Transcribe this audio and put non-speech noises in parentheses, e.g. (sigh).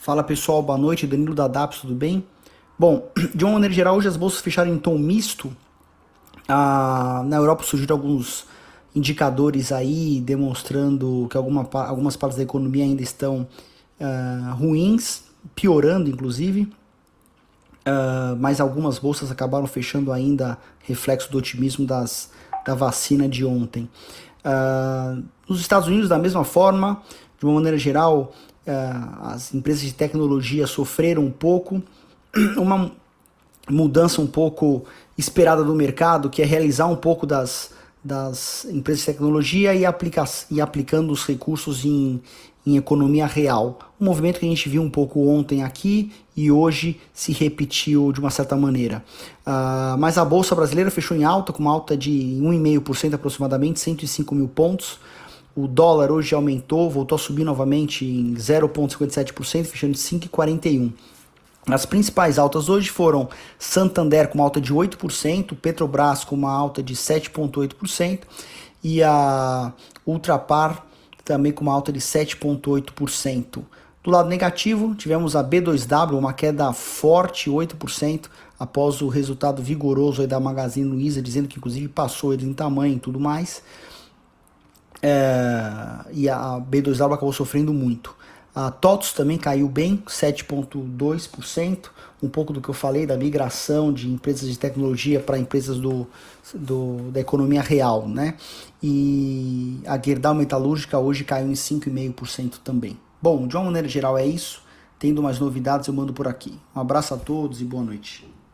Fala pessoal, boa noite, Danilo da DAPS, tudo bem? Bom, (clears throat) de uma maneira geral, hoje as bolsas fecharam em tom misto. Ah, na Europa surgiram alguns indicadores aí demonstrando que alguma, algumas partes da economia ainda estão uh, ruins, piorando inclusive. Uh, mas algumas bolsas acabaram fechando ainda reflexo do otimismo das, da vacina de ontem. Uh, nos Estados Unidos, da mesma forma, de uma maneira geral, as empresas de tecnologia sofreram um pouco, (clears throat) uma mudança um pouco esperada do mercado, que é realizar um pouco das, das empresas de tecnologia e, aplica e aplicando os recursos em, em economia real. Um movimento que a gente viu um pouco ontem aqui e hoje se repetiu de uma certa maneira. Uh, mas a Bolsa Brasileira fechou em alta, com uma alta de 1,5% aproximadamente, 105 mil pontos. O dólar hoje aumentou, voltou a subir novamente em 0,57%, fechando em 5,41%. As principais altas hoje foram Santander com uma alta de 8%, Petrobras com uma alta de 7,8% e a Ultrapar também com uma alta de 7,8%. Do lado negativo, tivemos a B2W, uma queda forte, 8%, após o resultado vigoroso da Magazine Luiza, dizendo que inclusive passou ele em tamanho e tudo mais. É, e a B2W acabou sofrendo muito. A TOTS também caiu bem, 7,2%, um pouco do que eu falei da migração de empresas de tecnologia para empresas do, do, da economia real, né? E a Gerdau Metalúrgica hoje caiu em 5,5% também. Bom, de uma maneira geral é isso. Tendo mais novidades eu mando por aqui. Um abraço a todos e boa noite.